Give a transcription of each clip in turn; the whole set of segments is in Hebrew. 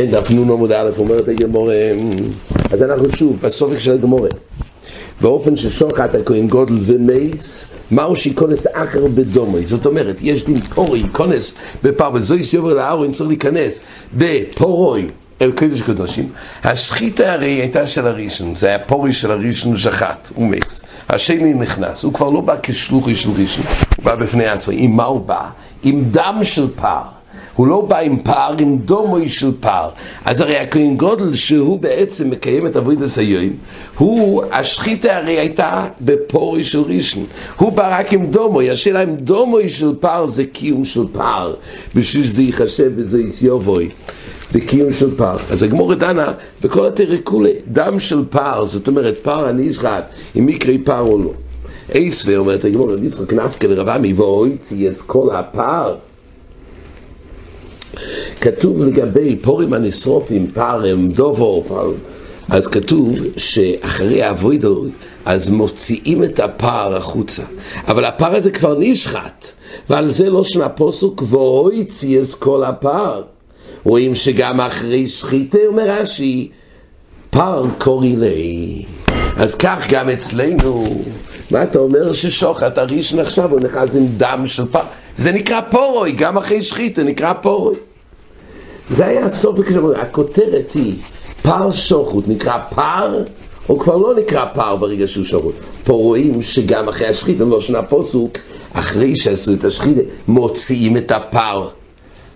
כן, דף נון עמוד א', אומרת הגמורה, אז אנחנו שוב בסופק של הגמורה. באופן ששוחט הכהן גודל ומייס, מהו שייכונס אחר בדומי. זאת אומרת, יש דין פורי, ייכונס בפר, וזויס יובר לארון צריך להיכנס בפורוי אל קדוש קדושים. השחיטה הרי הייתה של הראשון, זה היה פורי של הראשון שחט, הוא מייס. השני נכנס, הוא כבר לא בא כשלוחי של ראשון, הוא בא בפני עצמו. עם מה הוא בא? עם דם של פר. הוא לא בא עם פער, עם דומוי של פער. אז הרי הכהן גודל שהוא בעצם מקיים את עבודת הסיום, הוא, השחיטה הרי הייתה בפורי של ראשון. הוא בא רק עם דומוי, השאלה אם דומוי של פער זה קיום של פער, בשביל שזה ייחשב וזה יסיובוי. בקיום של פער. אז הגמור דנה בכל התרקולי, דם של פער, זאת אומרת פער הנשחט, אם יקרה פער או לא. אייסווה אומרת הגמור, רבי יצחק נפקא לרבמי, ואוי צייס כל הפער כתוב לגבי פורים הנשרופים, פרם, דובו, פר... אז כתוב שאחרי האבוידו, אז מוציאים את הפער החוצה. אבל הפער הזה כבר נשחט, ועל זה לא שנה פוסוק, ואוי צייס כל הפער. רואים שגם אחרי שחיתה, אומר רש"י, פר קורי לי. אז כך גם אצלנו, מה אתה אומר ששוחט הראשון עכשיו הוא נכנס עם דם של פר? זה נקרא פורוי, גם אחרי שחיתה נקרא פורוי. זה היה הסוף, הכותרת היא פר שוחוט, נקרא פר, או כבר לא נקרא פר ברגע שהוא שוחוט. פה רואים שגם אחרי השחית, לא שנה פוסוק, אחרי שעשו את השחית, מוציאים את הפר.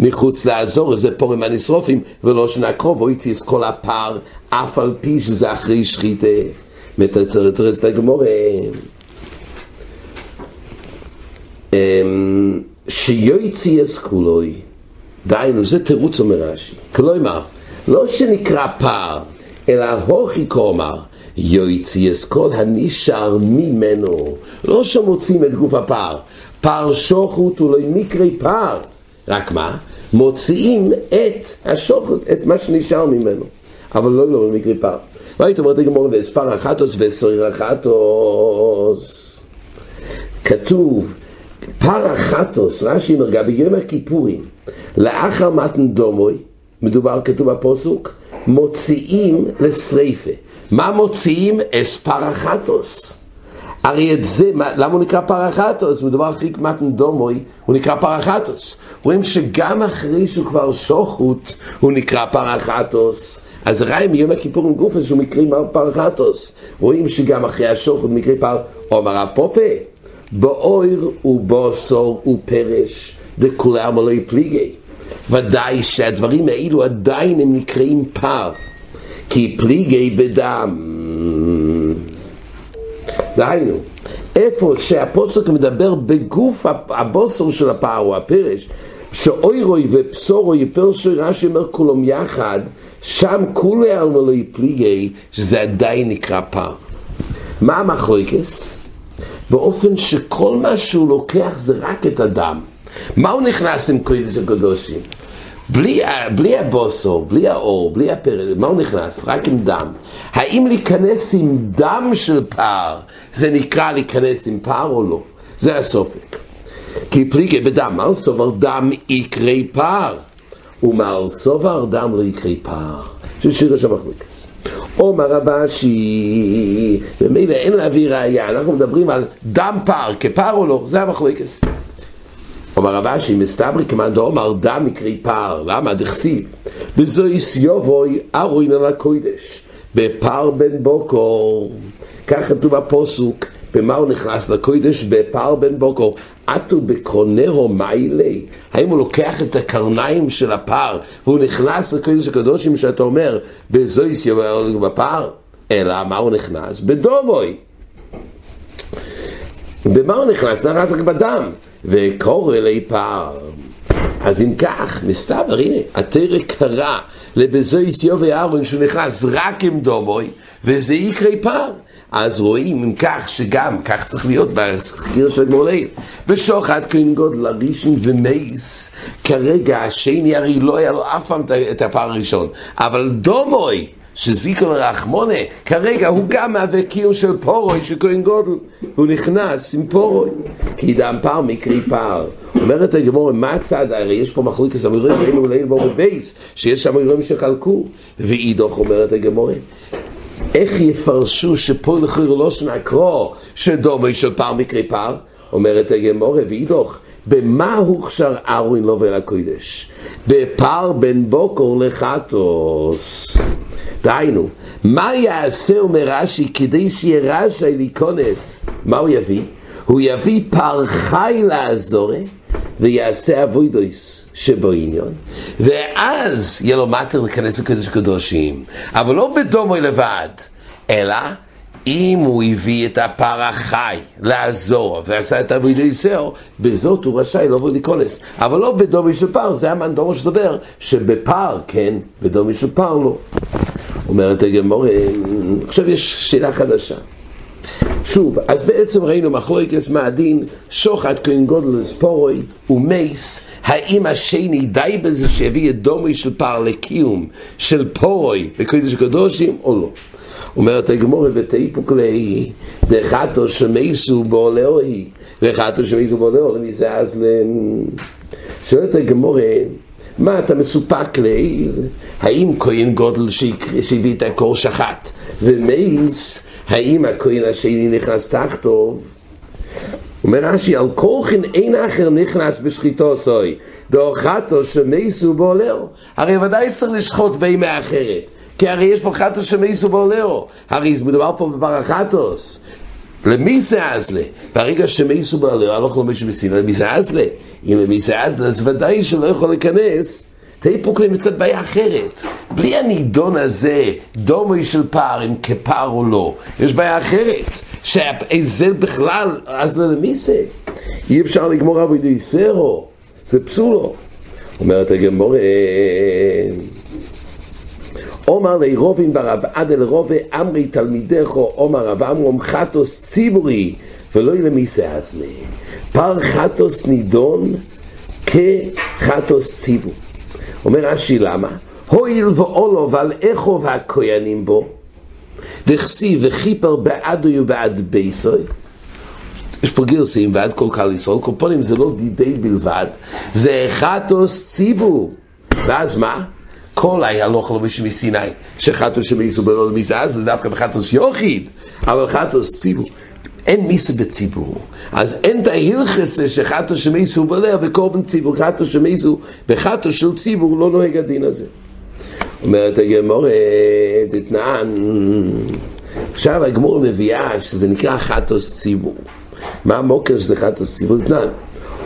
מחוץ לאזור, זה פורים הנשרופים, ולא שנה קרוב, הציע את כל הפר, אף על פי שזה אחרי שחיתה. מתרץ לגמורה. שיוציא אס כולוי. דהיינו, זה תירוץ אומר רש"י. כלומר, לא שנקרא פער, אלא הוכי כלומר, יוציא אס כל הנשאר ממנו. לא שמוצאים את גוף הפער. פער שוחוט הוא לא מקרי פער. רק מה? מוציאים את השוחוט, את מה שנשאר ממנו. אבל לא לא מקרי פער. והיית אומרת לגמור ואספר אחתוס ואסויר אחתוס. כתוב פר אחתוס, רש"י מרגע ביום הכיפורים, לאחר מתן דומוי, מדובר כתוב בפוסוק, מוציאים לשריפה. מה מוציאים? אספרחטוס. הרי את זה, למה הוא נקרא פרחטוס? מדובר אחרי מתן דומוי, הוא נקרא פרחטוס. רואים שגם אחרי שהוא כבר שוחוט, הוא נקרא פרחטוס. אז ראי מיום הכיפור עם גופן שהוא מקרי פרחטוס. רואים שגם אחרי השוחוט מקרי פר... אומר הרב פופה, באויר ובוסור ופרש, וכולם לא יפליגי. ודאי שהדברים האלו עדיין הם נקראים פר, כי פליגי בדם. דהיינו, איפה שהפוסק מדבר בגוף הבוסר של הפר או הפרש, שאוירוי ובשורוי פרשי רש"י אומר כולם יחד, שם כולי אלמלוי פליגי, שזה עדיין נקרא פר. מה המחלוקס? באופן שכל מה שהוא לוקח זה רק את הדם. מה הוא נכנס עם קודש הקדושים? בלי, בלי הבוסו, בלי האור, בלי הפרד, מה הוא נכנס? רק עם דם. האם להיכנס עם דם של פער, זה נקרא להיכנס עם פער או לא? זה הסופק. כי פליגי בדם, מר סובר דם יקרי פער, ומר סובר דם לא יקרי פער. ששיר שם מחלוקס. אומר רבשי, ומילא אין להביא ראייה, אנחנו מדברים על דם פער, כפער או לא, זה המחלוקס. אומר רבשי, מסתברי כמאן דאמר דם מקרי פער, למה? דכסיב. בזויס יובוי ארוין על הקוידש, בפער בן בוקור. כך כתוב בפוסוק, במה הוא נכנס לקוידש? בפער בן בוקור. עטו בקרונרו מיילי. האם הוא לוקח את הקרניים של הפער והוא נכנס לקוידש הקדושים שאתה אומר, בזויס יובוי בפער? אלא מה הוא נכנס? בדומוי. במה הוא נכנס? נכנס רק בדם. וקורא לי פער. אז אם כך, מסתבר, הנה, התרא קרא לבזויס יובי אהרון שהוא נכנס רק עם דומוי, וזה יקרי פער. אז רואים אם כך שגם, כך צריך להיות בחקיר של גמולי. בשוחד כהן גודל הראשון ומייס, כרגע השני הרי לא היה לו אף פעם את הפער הראשון, אבל דומוי, שזיקו לרחמונה, כרגע הוא גם מהווה קיום של פורוי של כהן גודל, והוא נכנס עם פורוי, כי דם פער מקרי פער. אומרת הגמור, מה הצד, הרי יש פה מחלוקת אמירים אלו ולאילו בו בבייס, שיש שם אמירים שחלקו, ואידוך אומרת הגמור, איך יפרשו שפה לכוי לא שנקרו שדומי של פער מקרי פער? אומרת הגמור, ואידוך, במה הוכשר ארווין לו ואל הקודש? בפער בין בוקר לחטוס. דהיינו, מה יעשה אומר רש"י כדי שיהיה רש"י להיכנס? מה הוא יביא? הוא יביא פר חי לעזורי ויעשה אבוידויס עניון ואז יהיה לו מטר להיכנס לקדוש קדושים אבל לא בדומוי לבד אלא אם הוא הביא את הפר החי לעזור ועשה את אבוידוי סאו, בזאת הוא רשאי לבוא להיכנס. אבל לא בדומי של פר, זה המנדורו שדבר, שבפר כן, בדומי של פר לא. אומרת הגמור, עכשיו יש שאלה חדשה. שוב, אז בעצם ראינו מחלוקס מהדין, שוחד כהן גודל ספורוי ומייס, האם השני די בזה שהביא את דומי של פר לקיום של פורוי בקודש הקדושים או לא? אומרת הגמור ותאיפוק לאי דחתו שמייסו בעולאוי וחתו שמייסו בעולאוי למי זה אז להם שואלת הגמור מה אתה מסופק לעיל? האם כהן גודל שהביא את הקור שחט ומייס, האם הכהן השני נכנס תחתוב? אומר רש"י, על כורחין אין אחר נכנס בשחיתו סוי, דאוכתו שמייסו בעולאו. הרי ודאי צריך לשחוט בימי אחרת. כי הרי יש פה חטוס שמייסו בעולאו. הרי מדובר פה בברחטוס. למי זה אזלה? ברגע שמייסו בעולאו, הלוך לו מישהו בסין, למי זה אזלה? אם זה אזלה, אז ודאי שלא יכול להיכנס. תהי פוקלים מצד בעיה אחרת. בלי הנידון הזה, דומוי של פער, אם כפער או לא, יש בעיה אחרת. שזה בכלל, אז למי זה? אי אפשר לגמור אבו ידי סרו, זה פסולו. אומרת הגמורה, עומר לירובין ברב עדל רובה אמרי תלמידךו עומר רב אמרום חטוס ציבורי ולא ילמיסה הזלי פר חטוס נידון כחטוס ציבור אומר רש"י למה? הואיל ואולו ועל איכוב הכוינים בו דכסי וכיפר בעדוי ובעד בייסוי יש פה גרסים ועד כל קהל ישראל, קופונים זה לא דידי בלבד, זה חטוס ציבור. ואז מה? כל ההלוך לו מישהו מסיני, שחטוס שמייסו בלא למיסה, זה דווקא בחטוס יוחיד, אבל חטוס ציבור. אין מיסה בציבור, אז אין את ההלכס שחטוס שמייסו בלא בקורבן ציבור, חטוס שמייסו בחטוס של ציבור, לא נוהג הדין הזה. אומרת הגמור, דתנען, עכשיו הגמור מביאה שזה נקרא חטוס ציבור. מה המוקר שזה חטוס ציבור? דתנען.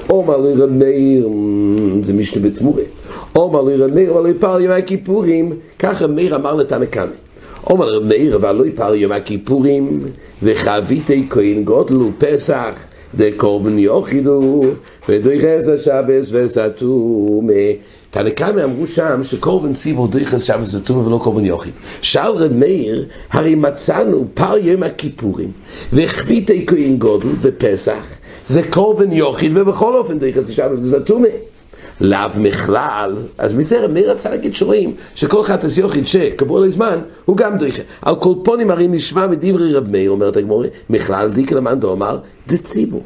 עומר לרב מאיר, זה משנה בתמורה. עומר לרב מאיר, אבל לא יפעל ימי הכיפורים, ככה מאיר אמר לתנא קמא. עומר לרב מאיר, אבל לא יפעל ימי הכיפורים, וחביתי כהן גודלו פסח, דקורבן יוחידו, ודריכס השבס וסתום. תנא קמא אמרו שם שקורבן ציבור דריכס שבס וסתום ולא קורבן יוחיד. שאל רב מאיר, הרי מצאנו פר יום הכיפורים, וחביתי כהן גודל ופסח, זה קורבן יוחיד, ובכל אופן דריכס השבס וסתום. לאו מכלל, אז מזה רבי רצה להגיד שרואים שכל חטאס יוחיד שקבוע לו זמן, הוא גם דריכה. על כל פונים הרי נשמע מדברי רב מאיר, אומרת הגמורי, מכלל דיקה למאן דאמר, דציבור.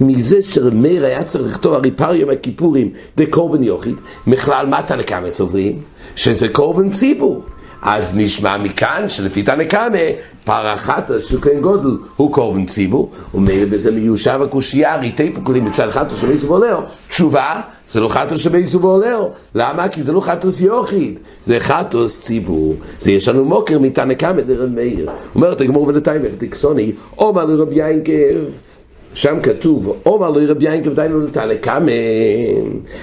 מזה שרב מאיר היה צריך לכתוב הרי פר יום הכיפורים דקורבן יוחיד, מכלל מטה לכמה סוברים? שזה קורבן ציבור. אז נשמע מכאן שלפי פרחתא של כהן גודל הוא קורבן ציבור, ומילא בזה מיושב הקושייה, ריתי פוקלים מצד חתא של מייסו ועולהו. תשובה, זה לא חתוס שבייסו ועולהו. למה? כי זה לא חתוס יוחיד, זה חתוס ציבור. זה יש לנו מוקר מתנא קמא דרב מאיר. אומרת הגמור ולתיים ותקסוני, עומר לרב יינקב. שם כתוב, עומר לא ירבי ינקב דיינו לתעלה קאמן,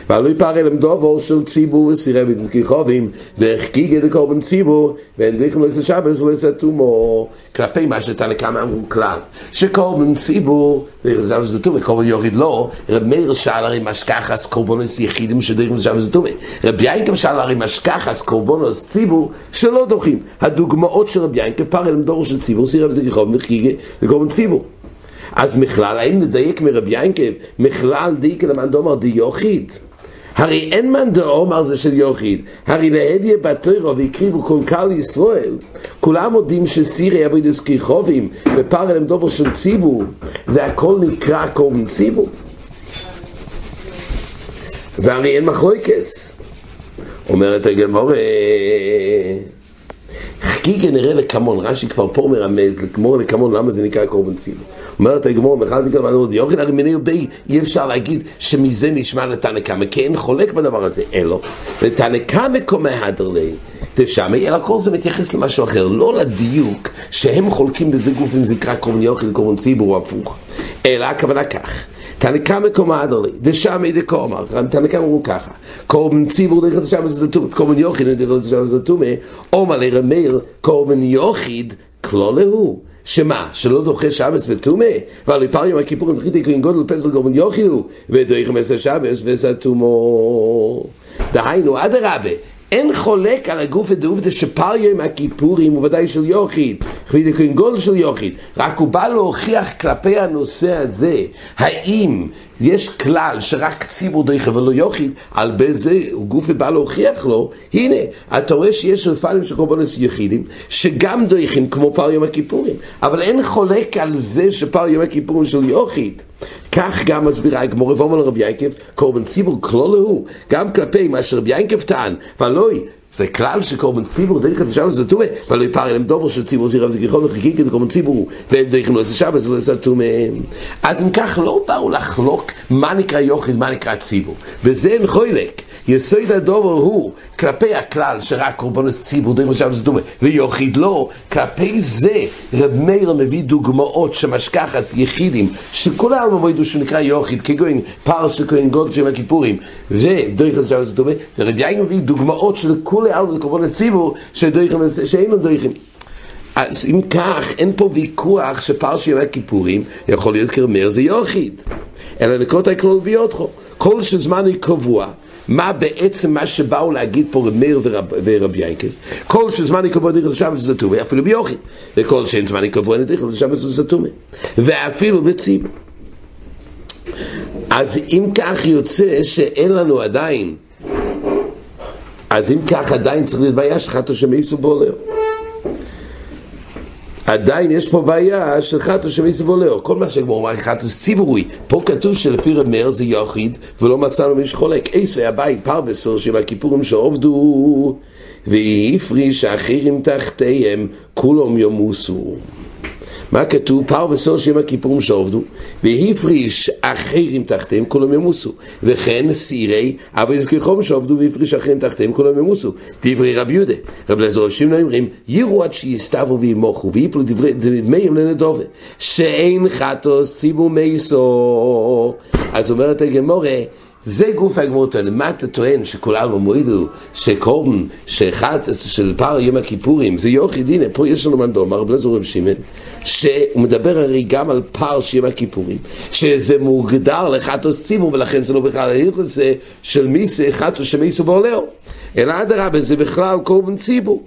ועלו יפער אלם דובור של ציבור וסירי ותזכיחובים, והחגיגה לקורבן ציבור, ואין דריכם לא יעשה שבס ולא יעשה תומו, כלפי מה שתעלה קאמן אמרו כלל, שקורבן ציבור, זה תומה, קורבן יוריד לא, רב מאיר שאל הרי משכחס קורבנוס יחידים שדריכם לשבס זה תומה, רב ינקב שאל הרי משכחס קורבנוס ציבור שלא דוחים, הדוגמאות של רב ינקב פר אלם דובור של ציבור, סירי ותזכיחובים, והחגיגה לקורבן ציבור. אז מכלל, האם נדייק מרבי ינקב, מכלל דיקה למאן דומר די יוחיד? הרי אין מאן דאמר זה של יוחיד, הרי להדיה בתוירו והקריבו כל קהל ישראל, כולם יודעים שסירי אבוידס כיכובים ופר אליהם דובר של ציבור, זה הכל נקרא קורבן ציבור. והרי אין מחלוקס. אומרת הגמורה, חכי נראה לקמון, רש"י כבר פה מרמז, לגמור לקמון, למה זה נקרא קורבן ציבור? אומרת הגמור, מה עוד יוחד, הרי מיני ובי, אי אפשר להגיד שמזה נשמע לתנא קמא, כי אין חולק בדבר הזה, אלו, לתנא קמא קומא הדרלי, תשמי, אלא כל זה מתייחס למשהו אחר, לא לדיוק שהם חולקים לזה גוף אם זה נקרא קורבן יוחד וקורבן ציבור או הפוך, אלא הכוונה כך. תנא קמא קומאדר לי, דשמי דקומר, תנא קמא אמרו ככה, קורבן ציבור דרך זה טומא, קורבן יוחיד דרך זה טומא, אומר לרמיר, קורבן יוחיד, כלולה הוא. שמה? שלא דוחה שבס וטומא? ועל פעם יום הכיפורים דחיתי כהן גודל פסל יוחיד הוא, ודרך מסר שבס וסתומו. דהיינו, אדרבה, אין חולק על הגוף ודעובדה שפר יום הכיפורים הוא ודאי של יוחיד, חבידי כהן גול של יוחיד, רק הוא בא להוכיח כלפי הנושא הזה, האם יש כלל שרק ציבור דויכה ולא יוחיד, על בזה הוא גוף ובא להוכיח לו, הנה, אתה רואה שיש רפאים של קורבנס יחידים, שגם דויכים כמו פר יום הכיפורים, אבל אין חולק על זה שפר יום הכיפורים של יוחיד. כך גם מסבירה הגמור רבום על רבי ינקב, קורבן ציבור כלול הוא, גם כלפי מה שרבי ינקב טען, ולא זה כלל שקורבן ציבור דרך את השבת זה טומא, ולא יפר אליהם דובר של ציבור זה ככל וחקיק את קורבן ציבור, והם דרך לא שבת זה לא טומא. אז אם כך לא באו לחלוק מה נקרא יוחיד, מה נקרא ציבור, וזה אין חוילק. יסוד הדובר הוא כלפי הכלל שרק קורבנס ציבור דרך השבת זה טומא, ויוחיד לא, כלפי זה רב מאיר מביא דוגמאות שמשכחס יחידים, שכולם אמרו שהוא נקרא יוחיד, כגון פר של כהן גודל של הכיפורים, ודרך השבת זה טומא, ורב יאיר מביא דוגמאות של כל כולי על קורבן הציבור שאין לו דויכים. אז אם כך, אין פה ויכוח שפרשי ימי הכיפורים יכול להיות כרמר זה יוחיד. אלא לקרות הכלול ביותחו. כל שזמן היא קבוע, מה בעצם מה שבאו להגיד פה רב מאיר ורב ינקב? כל שזמן היא קבוע השבת זה טומא, אפילו ביוחיד. וכל שאין זמן היא קבוע השבת זה טומא. ואפילו בציבור. אז אם כך יוצא שאין לנו עדיין אז אם כך עדיין צריך להיות בעיה של חטא שמייסו בולר. עדיין יש פה בעיה של חטא שמייסו בולר. כל מה שגמור אומר חטא ציבורי. פה כתוב שלפי רב מאיר זה יחיד ולא מצאנו מי שחולק. עשר הבית פרבסר של הכיפורים שעובדו והפריש האחרים תחתיהם כולם ימוסו. מה כתוב? פר וסור שם הכיפורים שעובדו, והפריש אחרים תחתיהם כולם ימוסו, וכן סירי אבל יזכיחום שעובדו והפריש אחרים תחתיהם כולם ימוסו. דברי רבי יהודה, רב לזור שמעון אומרים, יראו עד שיסתבו וימוכו, ויפלו דברי דמיהם לנדובה, שאין חטוס ציבור מייסו. אז אומרת הגמורה, זה גוף הגמור טוען, מה אתה טוען שכולם אמרו שקורבן, שאחד, של פער יום הכיפורים, זה יוחיד, הנה, פה יש לנו מנדום, הרב לזור רב שמעון, שהוא מדבר הרי גם על פער של יום הכיפורים, שזה מוגדר לחטוס ציבור, ולכן זה לא בכלל ההלכס של מי זה חטוס שמיסו בעולהו, אלא אדרבה, זה בכלל קורבן ציבור.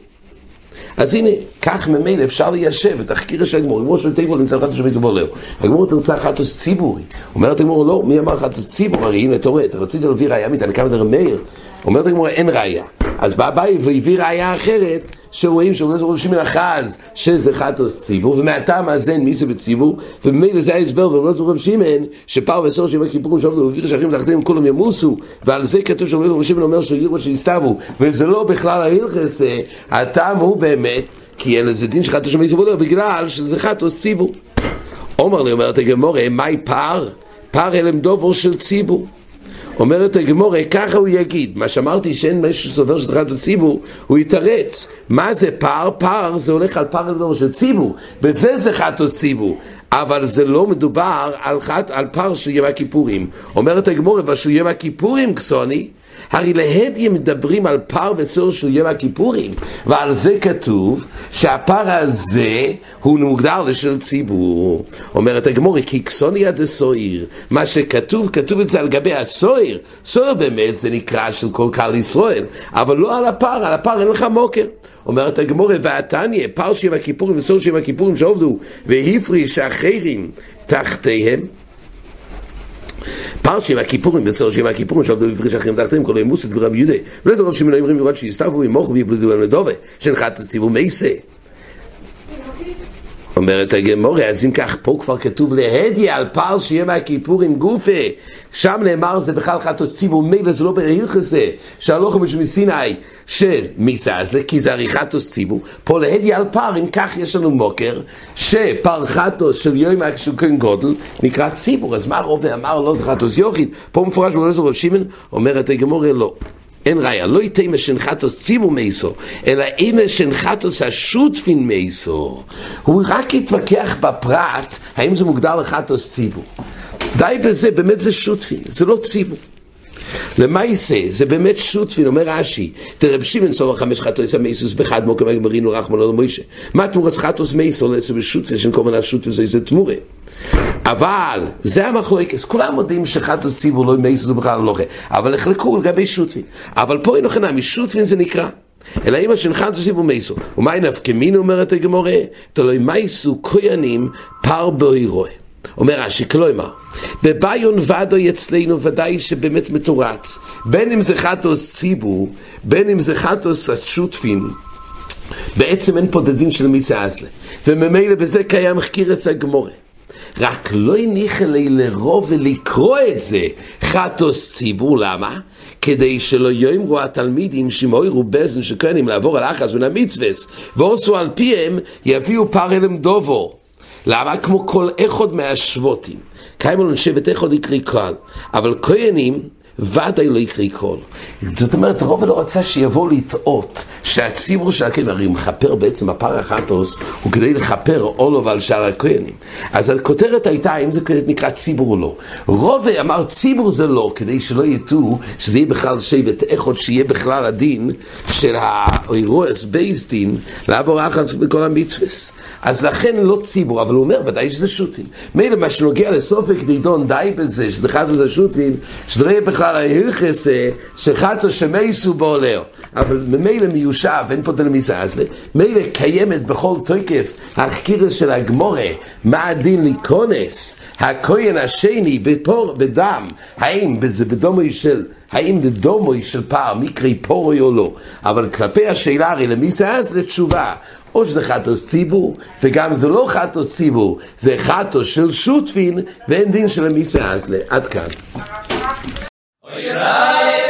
אז הנה, כך ממילא אפשר ליישב את החקירה של הגמור, גמור של תיבול נמצא חטוס שמיסו בעולהו. הגמור תרצה חטוס ציבורי. אומרת הגמור, לא, מי אמר חטוס ציבור? הרי הנה, אתה רואה, אתה רצית להביא ראייה מתנקה ודרם מאיר. אומרת הגמור, אין ראייה. אז בא אביי והביא ראייה אחרת, שרואים שאומרים רב שמעון אחז שזה חטוס ציבור, ומהטעם הזה מי זה בציבור, וממילא זה ההסבר ורב רב שמעון, שפר ועשור שבע כיפורים שעובדו וביר שאחרים תחתיהם כולם ימוסו, ועל זה כתוב שרב שמעון אומר שיראו שיסתבו, וזה לא בכלל ההלכס, הטעם הוא באמת, כי אין לזה דין שחטוס שבע ציבור, בגלל שזה חטוס ציבור. אומר לי, אומרת הגמורה, מהי פר? פר אלם דובר של ציבור. אומרת הגמורה, ככה הוא יגיד, מה שאמרתי שאין מישהו שסובר שזה חטא ציבור, הוא יתרץ. מה זה פער? פער זה הולך על פער לדבר של ציבור, בזה זה חטא ציבור. אבל זה לא מדובר על, חט, על פער של יום הכיפורים. אומרת הגמורה, ושל יום הכיפורים קסוני, הרי להדיה מדברים על פר וסור של יום הכיפורים, ועל זה כתוב שהפר הזה הוא מוגדר לשל ציבור. אומרת הגמורי, כי קסוניה דסויר, מה שכתוב, כתוב את זה על גבי הסויר, סויר באמת זה נקרא של כל קהל ישראל, אבל לא על הפר, על הפר אין לך מוקר. אומרת הגמורי, ועתניה, פר של יום הכיפורים וסור של יום הכיפורים שעובדו, והפריש אחרים תחתיהם, פרשי הכיפורים, בסדר שעם הכיפורים, שעבדו בפריש אחרים תחתיהם, כל מוסת ורב יהודה. ולא זה רוב שמינוי אומרים לראות שיסתבו וימוכו ויבלדו בהם לדובה, שנחת הציבור מייסה. אומרת הגמורה, אז אם כך, פה כבר כתוב להדי על פעל שיהיה מהכיפור עם גופה. שם נאמר זה בכלל חטוס ציבור מילא, זה לא בהלכסה, שהלוחם משהו מסיני של מיסזלה, כי זה עריכתוס ציבור. פה להדי על פער, אם כך יש לנו מוקר, שפר חטוס של יום של כהן גודל, נקרא ציבור. אז מה רובה אמר לא זה חטוס יוחיד? פה מפורש רב שמעון, אומרת הגמורה לא. אין ראיה, לא יתאי משנחתוס ציבור מייסו, אלא אימא שנחתוס השותפין מייסו. הוא רק התווכח בפרט, האם זה מוגדר לחתוס ציבור. די בזה, באמת זה שותפין, זה לא ציבור. למה יעשה? זה באמת שותפין, אומר רש"י, תרב שמעון סובר חמש חטוס המייסוס בחד מוקם הגמרינו רחמנו למוישה. מה תמורס חטוס מייסו לעצם בשותפין, שאין כל מיני שותפין זה תמורה. אבל זה המחלוקס, כולם יודעים שחטוס ציבור לא מייסוס בכלל לא אבל החלקו לגבי שותפין. אבל פה אין לכם משותפין זה נקרא. אלא אם השנחת ציבור מייסו. ומה נפקא מין אומרת הגמורה? תלוי מייסו כהנים פר רואה. אומר רש"י, כלומר, בביון ודאי אצלנו ודאי שבאמת מתורץ, בין אם זה חטוס ציבור, בין אם זה חטוס השותפין, בעצם אין פה דדין של מיסה אזלה, וממילא בזה קיים חקירס הגמורה. רק לא הניחה לי לרוב ולקרוא את זה חטוס ציבור, למה? כדי שלא יאמרו התלמידים שמוירו בזן שכהנים לעבור על אחס מן המצווס ועושו על פיהם יביאו פרלם דובו למה? כמו כל אחד מהשבותים. קיימו לנו שבט אחד יקרי קהל, אבל כהנים ודאי לא יקרי קול. זאת אומרת, רוב לא רצה שיבואו לטעות שהציבור של הכהנים, הרי מכפר בעצם הפר החטוס, הוא כדי לכפר אולו ועל שאר הכהנים. אז הכותרת הייתה האם זה נקרא ציבור או לא. רוב אמר ציבור זה לא, כדי שלא יטעו שזה יהיה בכלל שבט אחד, שיהיה בכלל הדין של האירועס בייסטין לעבור אחת בכל המצווס. אז לכן לא ציבור, אבל הוא אומר ודאי שזה שוטים. מילא מה שנוגע לסופק דידון די בזה, שזה חטוס השוטים, שזה לא יהיה בכלל בכלל ההלכס שחטו שמייסו בעולר. אבל ממילא מיושב, אין פה דלמיסה, אז מילא קיימת בכל תוקף החקירה של הגמורה, מה הדין לקונס, הכהן השני בפור, בדם, האם זה בדומוי של, האם בדומוי של פער מקרי פורוי או לא, אבל כלפי השאלה הרי למיסה אז לתשובה, או שזה חטוס ציבור, וגם זה לא חטוס ציבור, זה חטוס של שותפין, ואין דין של המיסה אזלה. עד כאן. Yeah.